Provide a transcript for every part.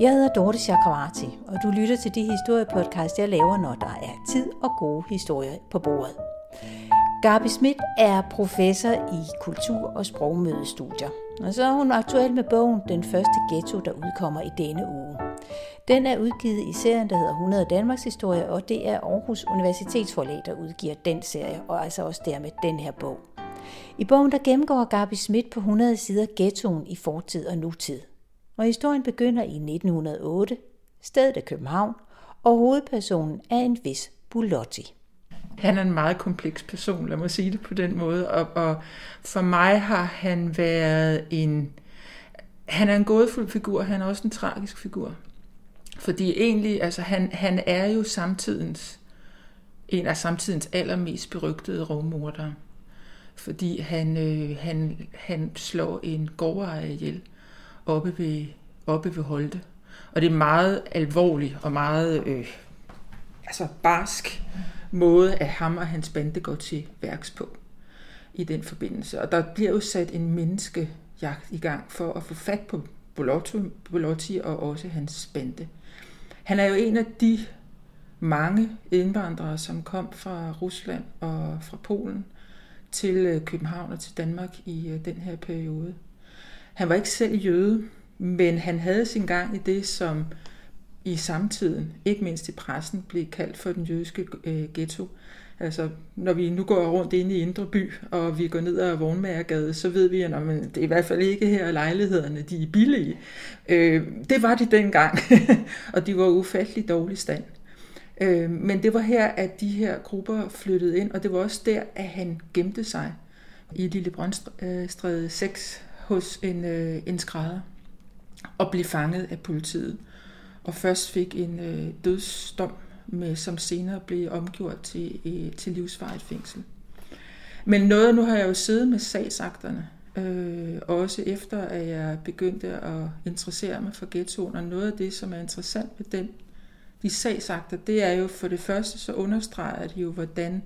Jeg hedder Dorte Chakravarti, og du lytter til de historiepodcast, jeg laver, når der er tid og gode historier på bordet. Gabi Schmidt er professor i kultur- og sprogmødestudier. Og så er hun aktuel med bogen Den første ghetto, der udkommer i denne uge. Den er udgivet i serien, der hedder 100 Danmarks Historie, og det er Aarhus Universitetsforlag, der udgiver den serie, og altså også dermed den her bog. I bogen der gennemgår Gabi Schmidt på 100 sider ghettoen i fortid og nutid. Og historien begynder i 1908, stedet er København, og hovedpersonen er en vis Bulotti. Han er en meget kompleks person, lad mig sige det på den måde. Og, og for mig har han været en... Han er en gådefuld figur, han er også en tragisk figur. Fordi egentlig, altså han, han er jo samtidens, en af samtidens allermest berygtede rovmordere. Fordi han, øh, han, han slår en gårdejer ihjel oppe ved, oppe ved Holte. Og det er meget alvorlig og meget øh, altså barsk måde, at ham og hans bande går til værks på i den forbindelse. Og der bliver jo sat en menneskejagt i gang for at få fat på Bolotti og også hans bande. Han er jo en af de mange indvandrere, som kom fra Rusland og fra Polen til øh, København og til Danmark i øh, den her periode. Han var ikke selv jøde, men han havde sin gang i det, som i samtiden, ikke mindst i pressen, blev kaldt for den jødiske øh, ghetto. Altså, når vi nu går rundt inde i Indre By, og vi går ned ad Vognmagergade, så ved vi, at det er i hvert fald ikke her lejlighederne, de er billige. Øh, det var de dengang, og de var ufattelig dårlig stand. Øh, men det var her, at de her grupper flyttede ind, og det var også der, at han gemte sig i Lille Brøndstræde øh, 6 hos en, øh, en skrædder og blev fanget af politiet. Og først fik en øh, dødsdom, med, som senere blev omgjort til, øh, til livsvarigt fængsel. Men noget, nu har jeg jo siddet med sagsakterne, øh, også efter at jeg begyndte at interessere mig for ghettoen, og noget af det, som er interessant ved den, de sagsakter, det er jo for det første, så understreger det jo, hvordan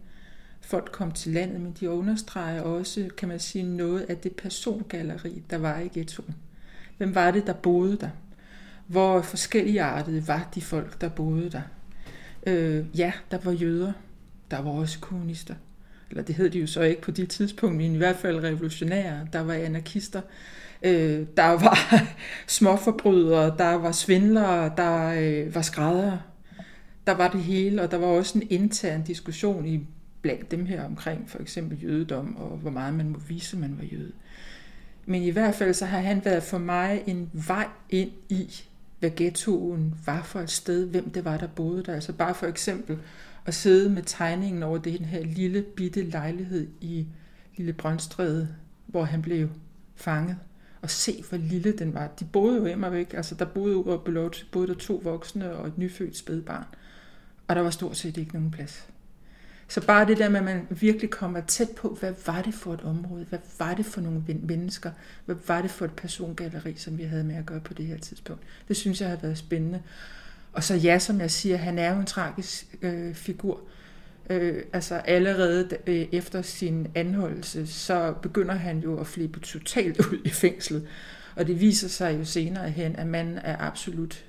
folk kom til landet, men de understreger også, kan man sige, noget af det persongalleri, der var i ghettoen. Hvem var det, der boede der? Hvor forskellige artede var de folk, der boede der? Øh, ja, der var jøder. Der var også kommunister. Eller det hed de jo så ikke på det tidspunkt, men i hvert fald revolutionære. Der var anarkister. Øh, der var småforbrydere. Der var svindlere. Der øh, var skræddere. Der var det hele, og der var også en intern diskussion i blandt dem her omkring for eksempel jødedom, og hvor meget man må vise, at man var jøde. Men i hvert fald så har han været for mig en vej ind i, hvad ghettoen var for et sted, hvem det var, der boede der. Altså bare for eksempel at sidde med tegningen over den her lille bitte lejlighed i Lille Brøndstræde, hvor han blev fanget, og se, hvor lille den var. De boede jo hjemme væk, altså der boede ud over Belot, boede der to voksne og et nyfødt spædbarn, og der var stort set ikke nogen plads. Så bare det der med, at man virkelig kommer tæt på, hvad var det for et område? Hvad var det for nogle mennesker? Hvad var det for et persongalleri, som vi havde med at gøre på det her tidspunkt? Det synes jeg har været spændende. Og så ja, som jeg siger, han er jo en tragisk øh, figur. Øh, altså allerede øh, efter sin anholdelse, så begynder han jo at flippe totalt ud i fængslet. Og det viser sig jo senere hen, at manden er absolut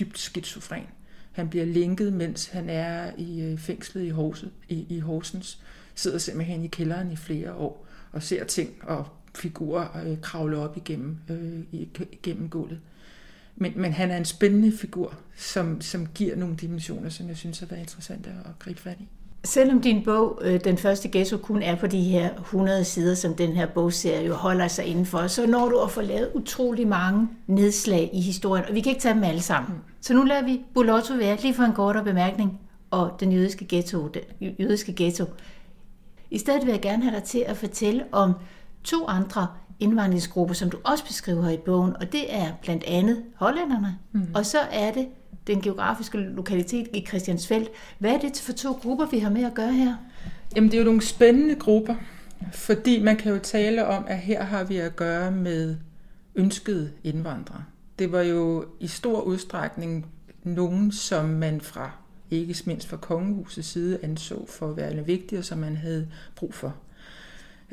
dybt skizofren. Han bliver linket, mens han er i øh, fængslet i, Horse, i, i Horsens. Sidder simpelthen i kælderen i flere år og ser ting og figurer øh, kravle op igennem, øh, igennem gulvet. Men, men han er en spændende figur, som, som giver nogle dimensioner, som jeg synes har været interessante at gribe fat i. Selvom din bog, øh, Den første ghetto, kun er på de her 100 sider, som den her bogserie jo holder sig indenfor, så når du at få lavet utrolig mange nedslag i historien, og vi kan ikke tage dem alle sammen. Så nu lader vi Bulotto være lige for en kortere bemærkning, og den jødiske ghetto. Den jødiske ghetto. I stedet vil jeg gerne have dig til at fortælle om to andre indvandringsgrupper, som du også beskriver i bogen, og det er blandt andet hollænderne, mm. og så er det den geografiske lokalitet i Christiansfeld. Hvad er det for to grupper, vi har med at gøre her? Jamen, det er jo nogle spændende grupper, fordi man kan jo tale om, at her har vi at gøre med ønskede indvandrere. Det var jo i stor udstrækning nogen, som man fra, ikke mindst fra kongehusets side, anså for at være vigtige, og som man havde brug for.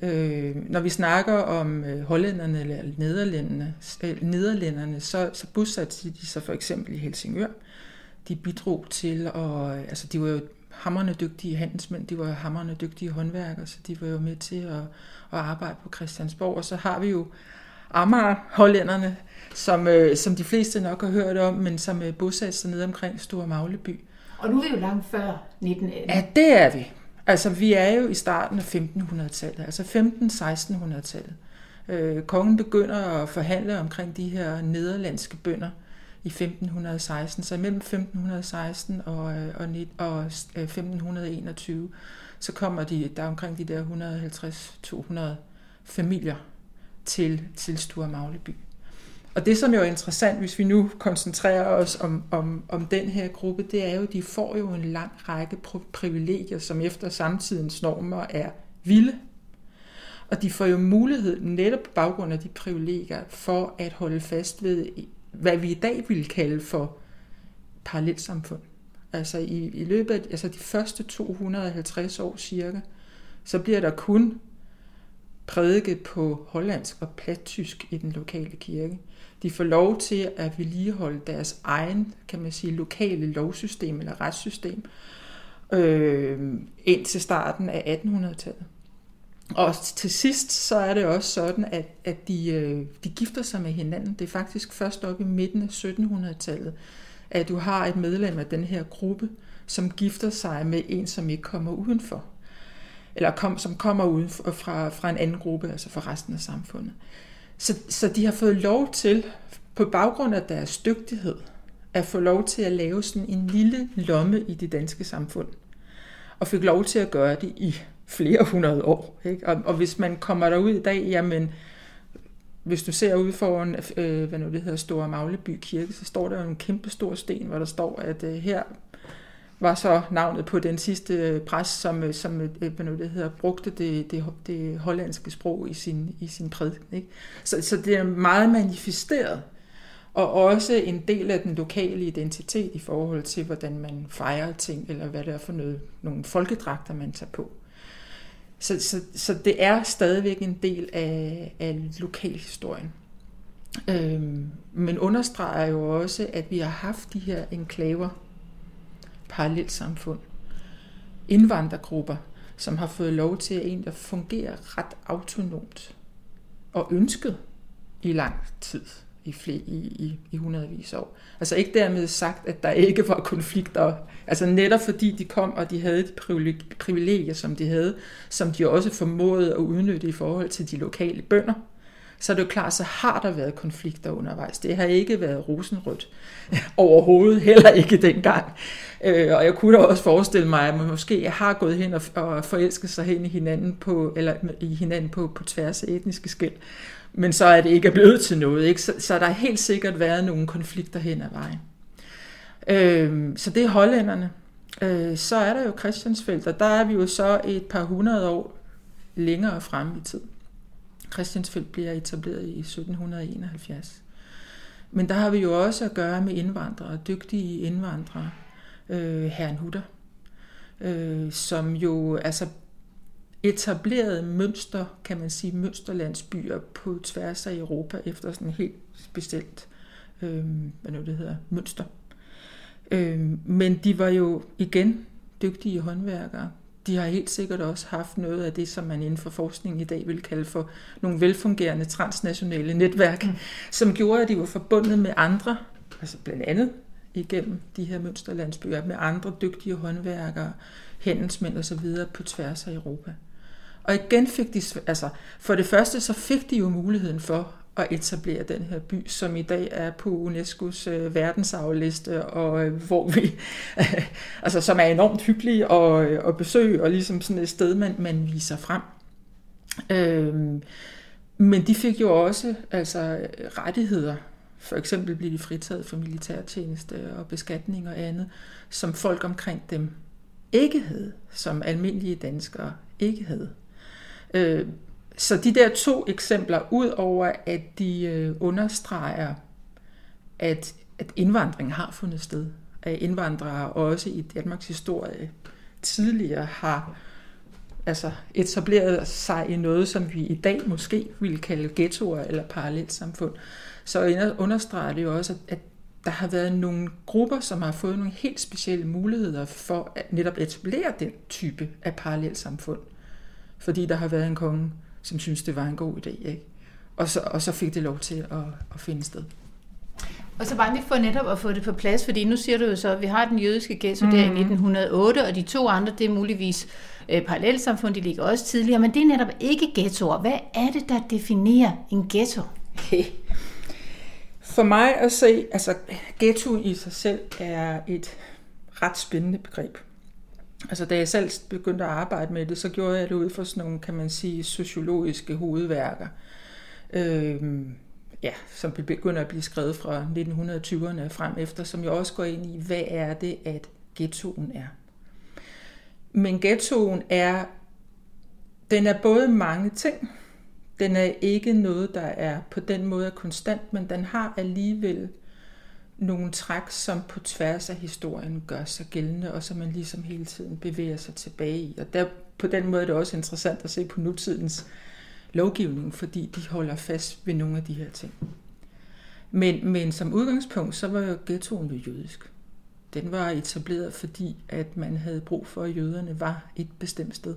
Øh, når vi snakker om øh, hollænderne eller nederlænderne, øh, nederlænderne så, så bosatte de sig for eksempel i Helsingør. De bidrog til at, øh, altså de var jo hammerne dygtige handelsmænd, de var hammerne dygtige håndværkere, så de var jo med til at, at arbejde på Christiansborg. Og så har vi jo Amager hollænderne, som, øh, som de fleste nok har hørt om, men som øh, bosatte sig nede omkring Store Magleby. Og nu er vi jo langt før 1918. Ja, det er vi. Altså, vi er jo i starten af 1500-tallet, altså 15-1600-tallet. Øh, kongen begynder at forhandle omkring de her nederlandske bønder i 1516, så mellem 1516 og, øh, og, og 1521, øh, så kommer de, der er omkring de der 150-200 familier til, til Sture Magleby. Og det, som jo er interessant, hvis vi nu koncentrerer os om, om, om den her gruppe, det er jo, at de får jo en lang række privilegier, som efter samtidens normer er vilde. Og de får jo mulighed, netop på baggrund af de privilegier, for at holde fast ved, hvad vi i dag ville kalde for parallelsamfund. Altså i, i løbet af altså de første 250 år cirka, så bliver der kun prædike på hollandsk og plattysk i den lokale kirke. De får lov til at vedligeholde deres egen, kan man sige, lokale lovsystem eller retssystem øh, ind til starten af 1800-tallet. Og til sidst så er det også sådan, at, at de, øh, de gifter sig med hinanden. Det er faktisk først op i midten af 1700-tallet, at du har et medlem af den her gruppe, som gifter sig med en, som ikke kommer udenfor. Eller kom, som kommer ud fra, fra en anden gruppe, altså fra resten af samfundet. Så, så de har fået lov til, på baggrund af deres dygtighed, at få lov til at lave sådan en lille lomme i det danske samfund. Og fik lov til at gøre det i flere hundrede år. Ikke? Og, og hvis man kommer derud i dag, jamen, hvis du ser ud foran, øh, hvad nu det hedder, Store Magleby Kirke, så står der jo en kæmpe stor sten, hvor der står, at øh, her var så navnet på den sidste øh, præst, som, øh, som øh, hvad nu det hedder, brugte det, det, det hollandske sprog i sin, i sin prædiken. Ikke? Så, så det er meget manifesteret, og også en del af den lokale identitet i forhold til, hvordan man fejrer ting, eller hvad det er for noget, nogle folkedragter, man tager på. Så, så, så det er stadigvæk en del af, af lokalhistorien. Øhm, men understreger jo også, at vi har haft de her enklaver, parallelsamfund, indvandrergrupper, som har fået lov til at egentlig fungere ret autonomt og ønsket i lang tid i, flere, i, i, i hundredvis år. Altså ikke dermed sagt, at der ikke var konflikter. Altså netop fordi de kom, og de havde de privilegier, som de havde, som de også formåede at udnytte i forhold til de lokale bønder, så er det jo klart, så har der været konflikter undervejs. Det har ikke været rosenrødt overhovedet, heller ikke dengang. Øh, og jeg kunne da også forestille mig, at man måske har gået hen og, og forelsket sig hen i hinanden på, eller i hinanden på, på tværs af etniske skæld. Men så er det ikke blevet til noget. Ikke? Så, så der har helt sikkert været nogle konflikter hen ad vejen. Øh, så det er hollænderne. Øh, så er der jo Christiansfeldt, og der er vi jo så et par hundrede år længere frem i tiden. Christiansfeldt bliver etableret i 1771. Men der har vi jo også at gøre med indvandrere, dygtige indvandrere, øh, herren Hutter, øh, som jo altså etablerede mønster, kan man sige, mønsterlandsbyer på tværs af Europa efter sådan en helt specielt, øh, hvad nu det hedder, mønster. Øh, men de var jo igen dygtige håndværkere, de har helt sikkert også haft noget af det, som man inden for forskning i dag vil kalde for nogle velfungerende transnationale netværk, mm. som gjorde, at de var forbundet med andre, altså blandt andet igennem de her mønsterlandsbyer, med andre dygtige håndværkere, handelsmænd og så videre på tværs af Europa. Og igen fik de, altså for det første så fik de jo muligheden for at etablere den her by, som i dag er på UNESCO's øh, verdensarvliste, og øh, hvor vi, øh, altså som er enormt hyggelig at, øh, at besøge, og ligesom sådan et sted, man, man viser frem. Øh, men de fik jo også altså, rettigheder. For eksempel blev de fritaget for militærtjeneste og beskatning og andet, som folk omkring dem ikke havde, som almindelige danskere ikke havde. Øh, så de der to eksempler, ud over at de øh, understreger, at, at indvandring har fundet sted, at indvandrere også i Danmarks historie tidligere har altså etableret sig i noget, som vi i dag måske ville kalde ghettoer eller parallelsamfund, så understreger det jo også, at der har været nogle grupper, som har fået nogle helt specielle muligheder for at netop etablere den type af parallelsamfund. Fordi der har været en konge, som synes det var en god idé. Ikke? Og, så, og så fik det lov til at, at finde sted. Og så bare lige for netop at få det på plads, fordi nu siger du jo så, at vi har den jødiske ghetto mm. der i 1908, og de to andre, det er muligvis øh, parallelsamfund, de ligger også tidligere, men det er netop ikke ghettoer. Hvad er det, der definerer en ghetto? For mig at se, altså ghetto i sig selv er et ret spændende begreb. Altså da jeg selv begyndte at arbejde med det, så gjorde jeg det ud fra sådan nogle, kan man sige, sociologiske hovedværker. Øh, ja, som begynder at blive skrevet fra 1920'erne frem efter, som jo også går ind i, hvad er det, at ghettoen er. Men ghettoen er, den er både mange ting. Den er ikke noget, der er på den måde konstant, men den har alligevel nogle træk, som på tværs af historien gør sig gældende, og som man ligesom hele tiden bevæger sig tilbage i. Og der, på den måde er det også interessant at se på nutidens lovgivning, fordi de holder fast ved nogle af de her ting. Men, men som udgangspunkt, så var jo ghettoen jo jødisk. Den var etableret, fordi at man havde brug for, at jøderne var et bestemt sted.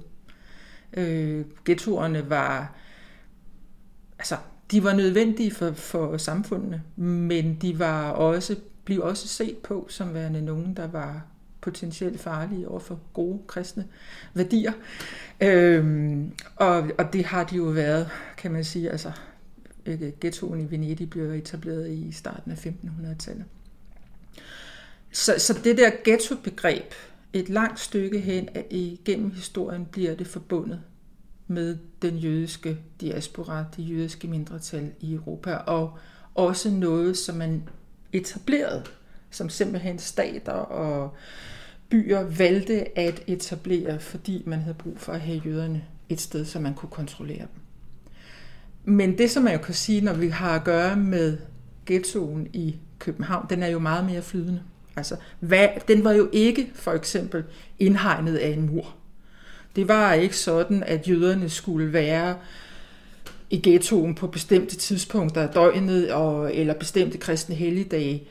Øh, ghettoerne var, altså, de var nødvendige for, for samfundene, men de var også, blev også set på som værende nogen, der var potentielt farlige over for gode kristne værdier. Øhm, og, og det har de jo været, kan man sige, altså ghettoen i Venedig blev etableret i starten af 1500-tallet. Så, så det der ghetto-begreb, et langt stykke hen igennem historien, bliver det forbundet med den jødiske diaspora, det jødiske mindretal i Europa, og også noget, som man etablerede, som simpelthen stater og byer valgte at etablere, fordi man havde brug for at have jøderne et sted, så man kunne kontrollere dem. Men det, som man jo kan sige, når vi har at gøre med ghettoen i København, den er jo meget mere flydende. Altså, hvad, den var jo ikke for eksempel indhegnet af en mur. Det var ikke sådan, at jøderne skulle være i ghettoen på bestemte tidspunkter af døgnet og, eller bestemte kristne helligdage.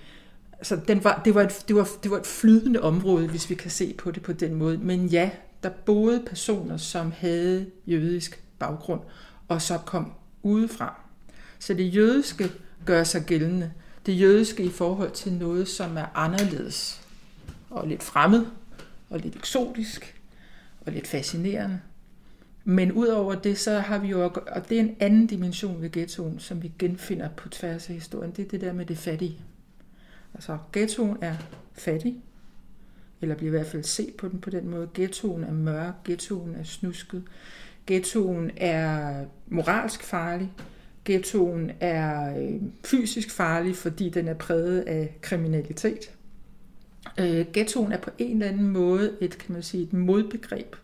Så den var, det, var et, det, var, det var et flydende område, hvis vi kan se på det på den måde. Men ja, der boede personer, som havde jødisk baggrund, og så kom udefra. Så det jødiske gør sig gældende. Det jødiske i forhold til noget, som er anderledes og lidt fremmed og lidt eksotisk og lidt fascinerende. Men udover det, så har vi jo, og det er en anden dimension ved ghettoen, som vi genfinder på tværs af historien, det er det der med det fattige. Altså, ghettoen er fattig, eller bliver i hvert fald set på den på den måde. Ghettoen er mørk, ghettoen er snusket, ghettoen er moralsk farlig, ghettoen er øh, fysisk farlig, fordi den er præget af kriminalitet. Øh, ghettoen er på en eller anden måde et, kan man sige, et modbegreb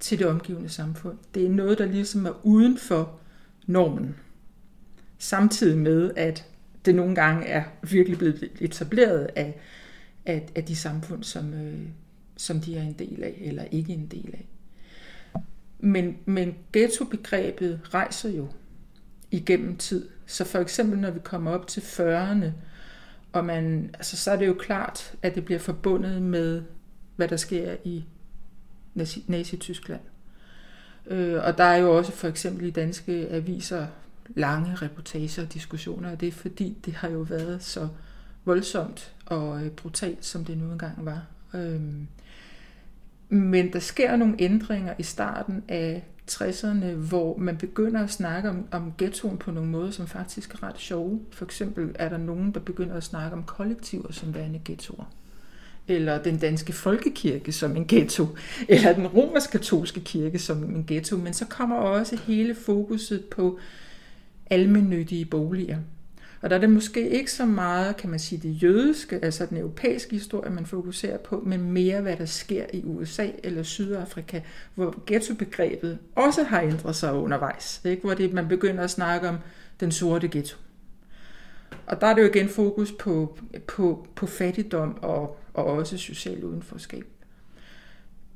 til det omgivende samfund. Det er noget, der ligesom er uden for normen. Samtidig med, at det nogle gange er virkelig blevet etableret af, af, af de samfund, som, øh, som de er en del af, eller ikke en del af. Men, men ghetto-begrebet rejser jo igennem tid. Så for eksempel, når vi kommer op til 40'erne, og man, altså, så er det jo klart, at det bliver forbundet med, hvad der sker i Nazi-Tyskland. Øh, og der er jo også for eksempel i danske aviser lange reportager og diskussioner og det, fordi det har jo været så voldsomt og øh, brutalt, som det nu engang var. Øh, men der sker nogle ændringer i starten af 60'erne, hvor man begynder at snakke om, om ghettoen på nogle måder, som faktisk er ret sjove. For eksempel er der nogen, der begynder at snakke om kollektiver som værende ghettoer. Eller den danske folkekirke som en ghetto. Eller den romersk-katolske kirke som en ghetto. Men så kommer også hele fokuset på almennyttige boliger. Og der er det måske ikke så meget, kan man sige, det jødiske, altså den europæiske historie, man fokuserer på, men mere, hvad der sker i USA eller Sydafrika, hvor ghettobegrebet også har ændret sig undervejs. Ikke? Hvor det, man begynder at snakke om den sorte ghetto. Og der er det jo igen fokus på, på, på fattigdom og, og også social udenforskab.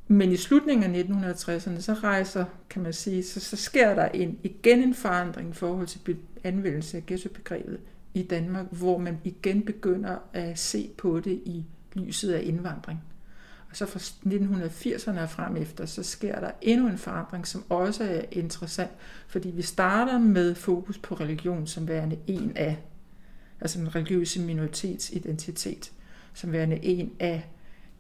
Men i slutningen af 1960'erne, så rejser, kan man sige, så, så sker der en, igen en forandring i forhold til anvendelse af ghettobegrebet i Danmark, hvor man igen begynder at se på det i lyset af indvandring. Og så fra 1980'erne og frem efter, så sker der endnu en forandring, som også er interessant, fordi vi starter med fokus på religion som værende en af, altså den religiøse minoritetsidentitet, som værende en af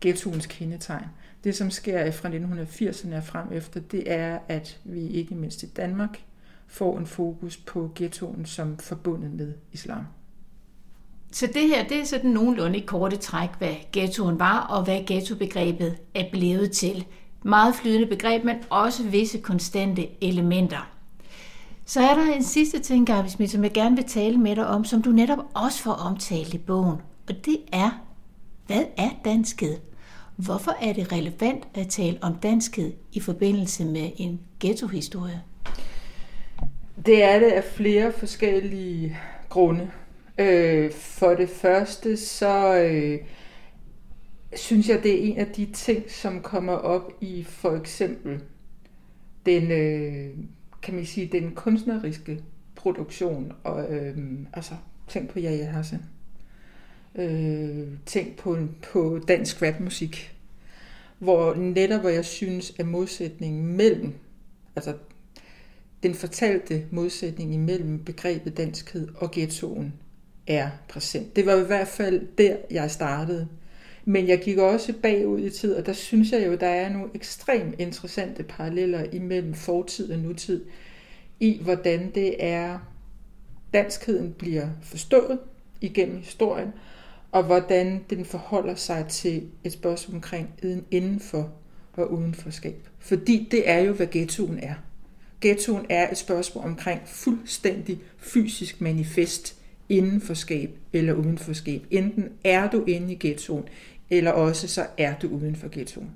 ghettoens kendetegn. Det, som sker fra 1980'erne og frem efter, det er, at vi ikke mindst i Danmark får en fokus på ghettoen som forbundet med islam. Så det her, det er sådan nogenlunde i korte træk, hvad ghettoen var, og hvad ghettobegrebet er blevet til. Meget flydende begreb, men også visse konstante elementer. Så er der en sidste ting, Gabi Smith, som jeg gerne vil tale med dig om, som du netop også får omtalt i bogen. Og det er, hvad er danskhed? Hvorfor er det relevant at tale om danskhed i forbindelse med en ghettohistorie? Det er det af flere forskellige grunde. Øh, for det første, så øh, synes jeg, det er en af de ting, som kommer op i for eksempel den, øh, kan man sige, den kunstneriske produktion. Og, øh, altså, tænk på Jaja Hassan. Øh, tænk på, på dansk rapmusik. Hvor netop, hvor jeg synes, at modsætningen mellem, altså den fortalte modsætning imellem begrebet danskhed og ghettoen er præsent. Det var i hvert fald der, jeg startede. Men jeg gik også bagud i tid, og der synes jeg jo, der er nogle ekstremt interessante paralleller imellem fortid og nutid, i hvordan det er, danskheden bliver forstået igennem historien, og hvordan den forholder sig til et spørgsmål omkring indenfor og udenforskab. Fordi det er jo, hvad ghettoen er. Ghettoen er et spørgsmål omkring fuldstændig fysisk manifest indenforskab eller udenforskab. Enten er du inde i ghettoen, eller også så er du uden for ghettoen.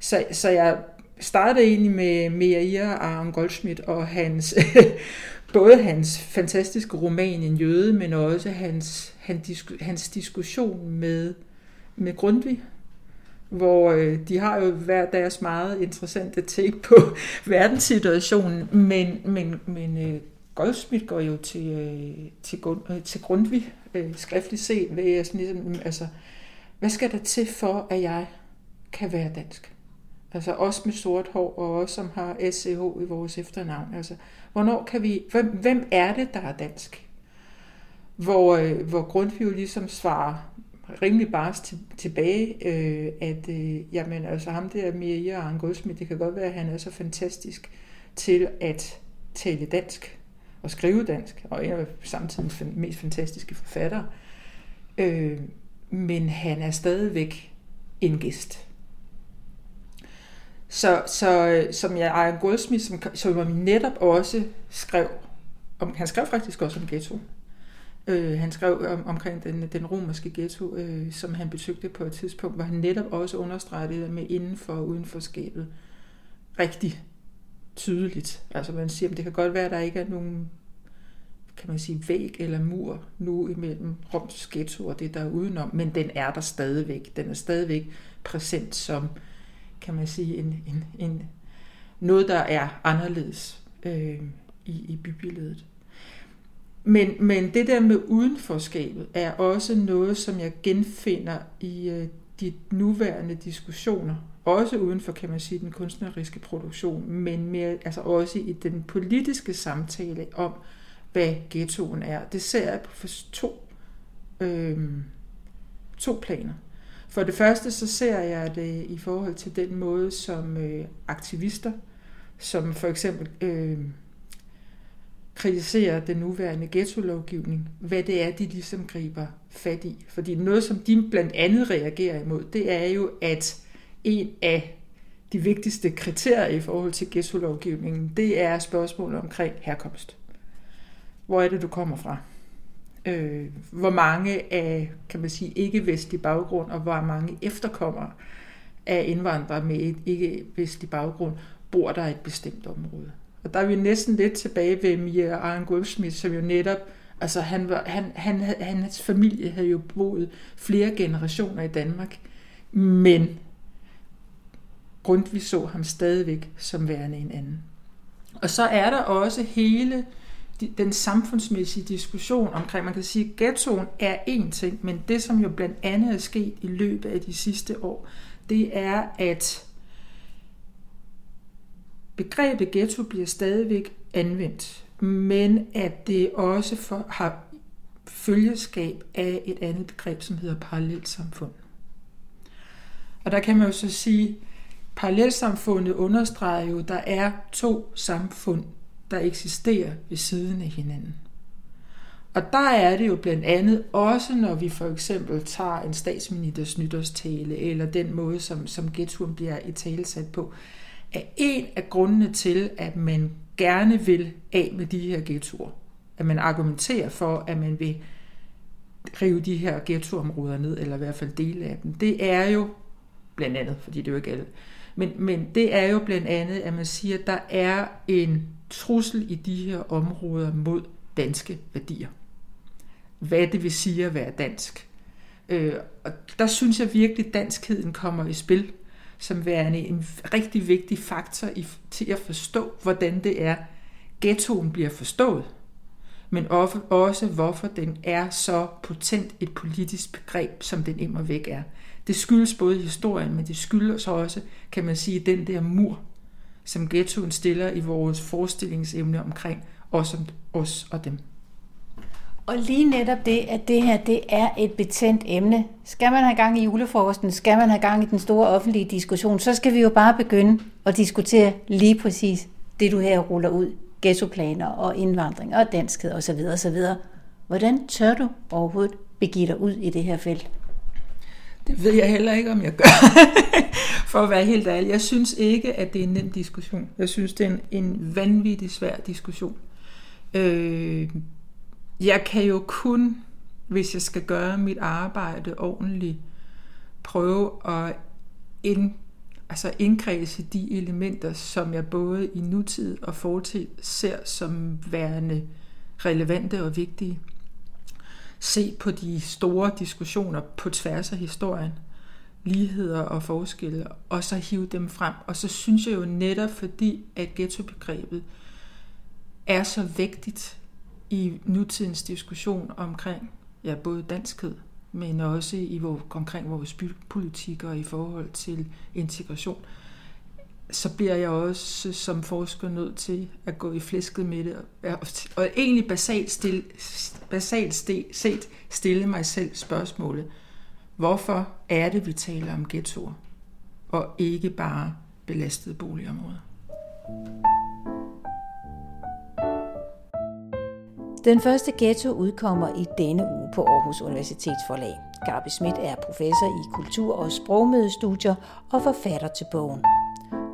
Så, så jeg startede egentlig med Meir Aron Goldschmidt og hans, både hans fantastiske roman En jøde, men også hans, hans, hans diskussion med, med Grundtvig, hvor øh, de har jo hver deres meget interessante take på verdenssituationen, men, men, men øh, Goldsmith går jo til, øh, til, øh, til Grundtvig øh, skriftligt set, ved jeg sådan ligesom, mm, altså, hvad skal der til for, at jeg kan være dansk? Altså også med sort hår, og også som har SCH i vores efternavn. Altså, hvornår kan vi, hvem, hvem er det, der er dansk? Hvor, øh, hvor Grundtvig jo ligesom svarer rimelig bare til, tilbage, øh, at øh, jamen, altså ham der Mia og det kan godt være, at han er så fantastisk til at tale dansk og skrive dansk, og en af samtidens mest fantastiske forfattere. Øh, men han er stadigvæk en gæst. Så, så som jeg, Ejern Goldsmith, som, som netop også skrev, om, han skrev faktisk også om ghetto. Øh, han skrev om, omkring den, den romerske ghetto, øh, som han besøgte på et tidspunkt, hvor han netop også understregede det med indenfor og udenforskabet rigtig tydeligt. Altså man siger, at det kan godt være, at der ikke er nogen kan man sige, væg eller mur nu imellem Roms ghetto og det, der er udenom, men den er der stadigvæk. Den er stadigvæk præsent som, kan man sige, en, en, en, noget, der er anderledes øh, i, i bybilledet. Men, men det der med udenforskabet er også noget, som jeg genfinder i øh, de nuværende diskussioner. Også uden for, kan man sige, den kunstneriske produktion, men mere, altså også i den politiske samtale om, hvad ghettoen er. Det ser jeg på to, øh, to planer. For det første så ser jeg det i forhold til den måde, som øh, aktivister, som for eksempel øh, kritiserer den nuværende ghetto-lovgivning, hvad det er, de ligesom griber fat i. Fordi noget, som de blandt andet reagerer imod, det er jo, at en af de vigtigste kriterier i forhold til ghetto-lovgivningen, det er spørgsmålet omkring herkomst. Hvor er det, du kommer fra? Øh, hvor mange af, kan man sige, ikke-vestlig baggrund, og hvor mange efterkommere af indvandrere med et ikke-vestlig baggrund, bor der i et bestemt område. Og der er vi næsten lidt tilbage ved Mia Arne Goldsmith, som jo netop, altså han var, han, han, hans familie havde jo boet flere generationer i Danmark, men Grundtvig så ham stadigvæk som værende en anden. Og så er der også hele den samfundsmæssige diskussion omkring, man kan sige, at ghettoen er én ting, men det, som jo blandt andet er sket i løbet af de sidste år, det er, at begrebet ghetto bliver stadigvæk anvendt, men at det også for, har følgeskab af et andet begreb, som hedder parallelt samfund. Og der kan man jo så sige, parallelsamfundet understreger jo, at der er to samfund, der eksisterer ved siden af hinanden. Og der er det jo blandt andet også, når vi for eksempel tager en statsministers nytårstale, eller den måde, som, som ghettoen bliver i talesat på, er en af grundene til, at man gerne vil af med de her ghettoer. At man argumenterer for, at man vil rive de her ghettoområder ned, eller i hvert fald dele af dem. Det er jo blandt andet, fordi det er jo ikke alle, men, men det er jo blandt andet, at man siger, at der er en trussel i de her områder mod danske værdier. Hvad det vil sige at være dansk. Øh, og der synes jeg virkelig, at danskheden kommer i spil som værende en rigtig vigtig faktor i, til at forstå, hvordan det er, ghettoen bliver forstået, men også hvorfor den er så potent et politisk begreb, som den immer væk er. Det skyldes både historien, men det skyldes også, kan man sige, den der mur, som ghettoen stiller i vores forestillingsemne omkring os, os og dem. Og lige netop det, at det her det er et betændt emne. Skal man have gang i julefrokosten, skal man have gang i den store offentlige diskussion, så skal vi jo bare begynde at diskutere lige præcis det, du her ruller ud. Ghettoplaner og indvandring og danskhed osv. osv. Hvordan tør du overhovedet begive dig ud i det her felt? Det ved jeg heller ikke, om jeg gør, for at være helt ærlig. Jeg synes ikke, at det er en nem diskussion. Jeg synes, det er en, en vanvittig svær diskussion. Øh, jeg kan jo kun, hvis jeg skal gøre mit arbejde ordentligt, prøve at ind, altså indkredse de elementer, som jeg både i nutid og fortid ser som værende relevante og vigtige se på de store diskussioner på tværs af historien, ligheder og forskelle, og så hive dem frem. Og så synes jeg jo netop, fordi at ghettobegrebet er så vigtigt i nutidens diskussion omkring ja, både danskhed, men også i hvor, omkring vores bypolitik og i forhold til integration, så bliver jeg også som forsker nødt til at gå i flæsket med det, og, og egentlig basalt, stille, basalt set stille mig selv spørgsmålet, hvorfor er det, vi taler om ghettoer, og ikke bare belastede boligområder? Den første ghetto udkommer i denne uge på Aarhus Universitetsforlag. Gabi Schmidt er professor i kultur- og sprogmødestudier og forfatter til bogen.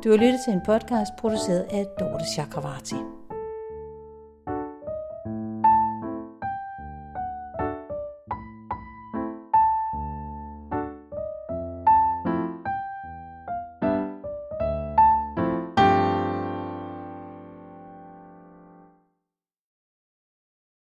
Du har lyttet til en podcast produceret af Dorte Chakravarti.